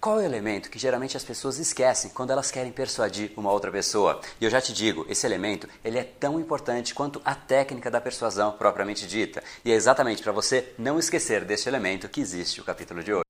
Qual é o elemento que geralmente as pessoas esquecem quando elas querem persuadir uma outra pessoa? E eu já te digo, esse elemento ele é tão importante quanto a técnica da persuasão propriamente dita. E é exatamente para você não esquecer desse elemento que existe o capítulo de hoje.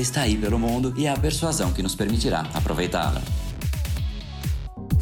está aí pelo mundo e é a persuasão que nos permitirá aproveitá-la.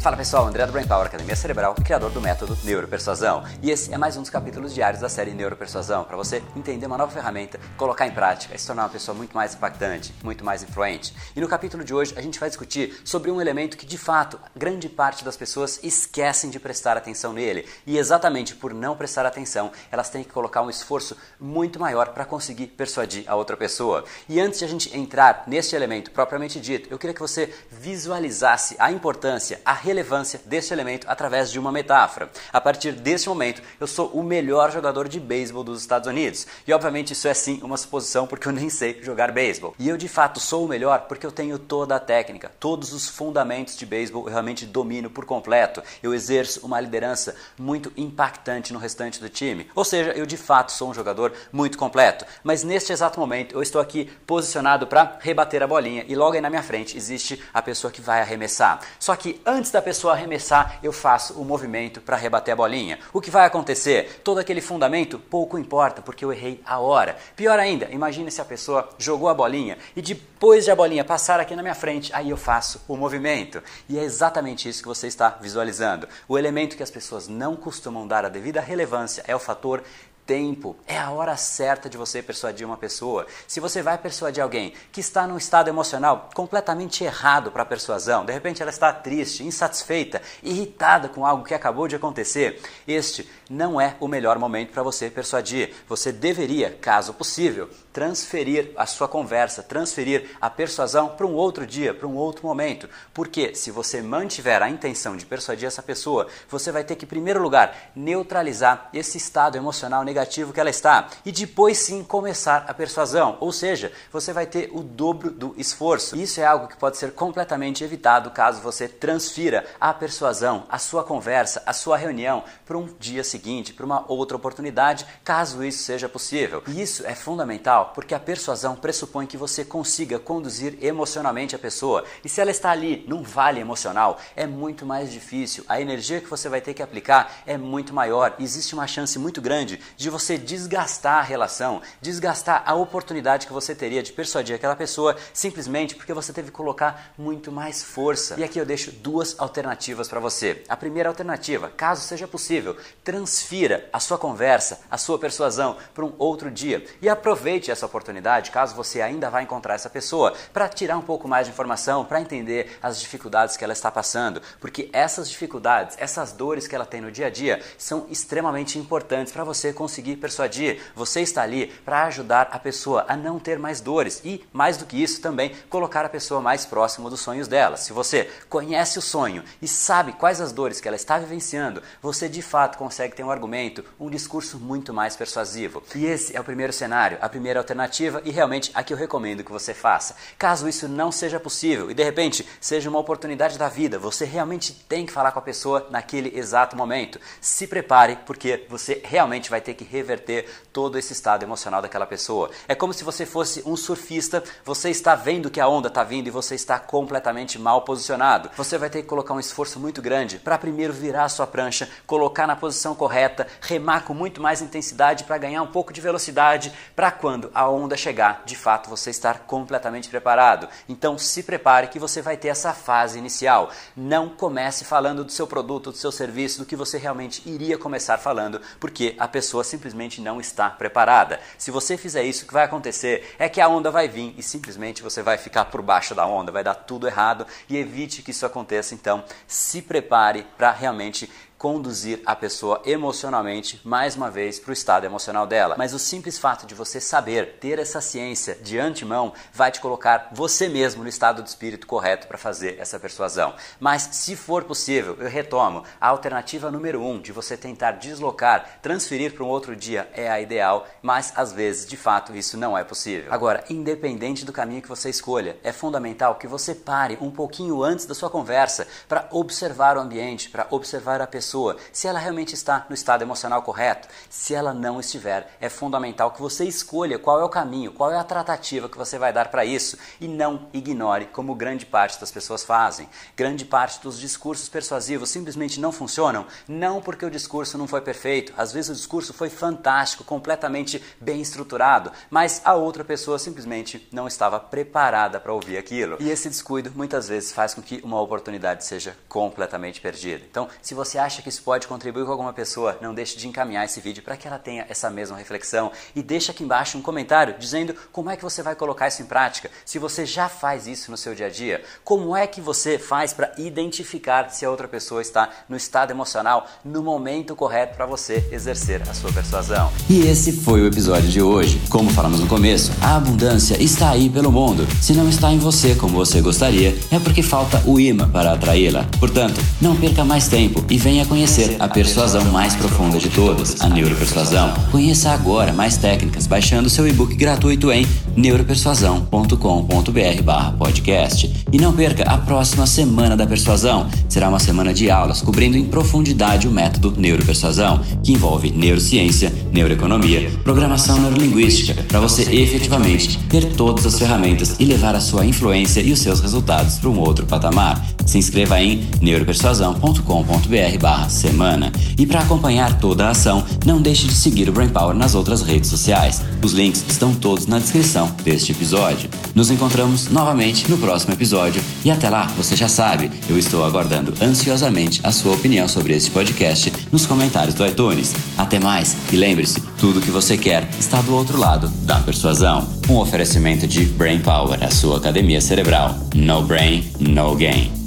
Fala pessoal, André do Brain Power, Academia Cerebral, criador do método Neuropersuasão. E esse é mais um dos capítulos diários da série Neuropersuasão, para você entender uma nova ferramenta, colocar em prática e se tornar uma pessoa muito mais impactante, muito mais influente. E no capítulo de hoje a gente vai discutir sobre um elemento que de fato grande parte das pessoas esquecem de prestar atenção nele. E exatamente por não prestar atenção, elas têm que colocar um esforço muito maior para conseguir persuadir a outra pessoa. E antes de a gente entrar neste elemento propriamente dito, eu queria que você visualizasse a importância, a relevância deste elemento através de uma metáfora. A partir desse momento, eu sou o melhor jogador de beisebol dos Estados Unidos. E obviamente isso é sim uma suposição porque eu nem sei jogar beisebol. E eu de fato sou o melhor porque eu tenho toda a técnica, todos os fundamentos de beisebol eu realmente domino por completo. Eu exerço uma liderança muito impactante no restante do time. Ou seja, eu de fato sou um jogador muito completo. Mas neste exato momento eu estou aqui posicionado para rebater a bolinha e logo aí na minha frente existe a pessoa que vai arremessar. Só que antes da pessoa arremessar, eu faço o movimento para rebater a bolinha. O que vai acontecer? Todo aquele fundamento pouco importa, porque eu errei a hora. Pior ainda, imagine se a pessoa jogou a bolinha e depois de a bolinha passar aqui na minha frente, aí eu faço o movimento. E é exatamente isso que você está visualizando. O elemento que as pessoas não costumam dar a devida relevância é o fator tempo, é a hora certa de você persuadir uma pessoa. Se você vai persuadir alguém que está num estado emocional completamente errado para a persuasão, de repente ela está triste, insatisfeita, irritada com algo que acabou de acontecer, este não é o melhor momento para você persuadir. Você deveria, caso possível, transferir a sua conversa, transferir a persuasão para um outro dia, para um outro momento. Porque se você mantiver a intenção de persuadir essa pessoa, você vai ter que, em primeiro lugar, neutralizar esse estado emocional que ela está e depois sim começar a persuasão. Ou seja, você vai ter o dobro do esforço. Isso é algo que pode ser completamente evitado caso você transfira a persuasão, a sua conversa, a sua reunião para um dia seguinte, para uma outra oportunidade, caso isso seja possível. E isso é fundamental porque a persuasão pressupõe que você consiga conduzir emocionalmente a pessoa. E se ela está ali num vale emocional, é muito mais difícil. A energia que você vai ter que aplicar é muito maior. Existe uma chance muito grande de você desgastar a relação, desgastar a oportunidade que você teria de persuadir aquela pessoa simplesmente porque você teve que colocar muito mais força. E aqui eu deixo duas alternativas para você. A primeira alternativa, caso seja possível, transfira a sua conversa, a sua persuasão para um outro dia e aproveite essa oportunidade, caso você ainda vá encontrar essa pessoa, para tirar um pouco mais de informação, para entender as dificuldades que ela está passando, porque essas dificuldades, essas dores que ela tem no dia a dia, são extremamente importantes para você conseguir persuadir. Você está ali para ajudar a pessoa a não ter mais dores e, mais do que isso, também colocar a pessoa mais próximo dos sonhos dela. Se você conhece o sonho e sabe quais as dores que ela está vivenciando, você de fato consegue ter um argumento, um discurso muito mais persuasivo. E esse é o primeiro cenário, a primeira alternativa e realmente a que eu recomendo que você faça. Caso isso não seja possível e de repente seja uma oportunidade da vida, você realmente tem que falar com a pessoa naquele exato momento. Se prepare porque você realmente vai ter que reverter todo esse estado emocional daquela pessoa. É como se você fosse um surfista, você está vendo que a onda está vindo e você está completamente mal posicionado. Você vai ter que colocar um esforço muito grande para primeiro virar a sua prancha, colocar na posição correta, remar com muito mais intensidade para ganhar um pouco de velocidade, para quando a onda chegar, de fato você estar completamente preparado. Então se prepare que você vai ter essa fase inicial. Não comece falando do seu produto, do seu serviço, do que você realmente iria começar falando, porque a pessoa simplesmente não está preparada. Se você fizer isso, o que vai acontecer é que a onda vai vir e simplesmente você vai ficar por baixo da onda, vai dar tudo errado e evite que isso aconteça. Então, se prepare para realmente conduzir a pessoa emocionalmente mais uma vez para o estado emocional dela. Mas o simples fato de você saber, ter essa ciência de antemão, vai te colocar você mesmo no estado de espírito correto para fazer essa persuasão. Mas se for possível, eu retomo, a alternativa número um de você tentar deslocar, transferir para um outro dia é a ideal, mas às vezes de fato isso não é possível. Agora, independente do caminho que você escolha, é fundamental que você pare um pouquinho antes da sua conversa para observar o ambiente, para observar a pessoa, se ela realmente está no estado emocional correto. Se ela não estiver, é fundamental que você escolha qual é o caminho, qual é a tratativa que você vai dar para isso e não ignore como grande parte das pessoas fazem. Grande parte dos discursos persuasivos simplesmente não funcionam, não porque o discurso não foi perfeito, às vezes o discurso foi fantástico, completamente bem estruturado, mas a outra pessoa simplesmente não estava preparada para ouvir aquilo. E esse descuido muitas vezes faz com que uma oportunidade seja completamente perdida. Então, se você acha que isso pode contribuir com alguma pessoa, não deixe de encaminhar esse vídeo para que ela tenha essa mesma reflexão e deixe aqui embaixo um comentário dizendo como é que você vai colocar isso em prática. Se você já faz isso no seu dia a dia, como é que você faz para identificar se a outra pessoa está no estado emocional no momento correto para você exercer a sua persuasão. E esse foi o episódio de hoje. Como falamos no começo, a abundância está aí pelo mundo. Se não está em você como você gostaria, é porque falta o imã para atraí-la. Portanto, não perca mais tempo e venha conhecer a persuasão mais profunda de todas, a neuropersuasão. Conheça agora mais técnicas baixando seu e-book gratuito em neuropersuasão.com.br/podcast. E não perca a próxima semana da persuasão. Será uma semana de aulas cobrindo em profundidade o método neuropersuasão, que envolve neurociência, neuroeconomia, programação neurolinguística, para você efetivamente ter todas as ferramentas e levar a sua influência e os seus resultados para um outro patamar. Se inscreva em neuropersuasão.com.br/semana. E para acompanhar toda a ação, não deixe de seguir o Brain Power nas outras redes sociais. Os links estão todos na descrição deste episódio. Nos encontramos novamente no próximo episódio e até lá, você já sabe, eu estou aguardando ansiosamente a sua opinião sobre este podcast nos comentários do iTunes. Até mais e lembre-se, tudo que você quer está do outro lado da persuasão. Um oferecimento de Brain Power, a sua academia cerebral. No brain, no gain.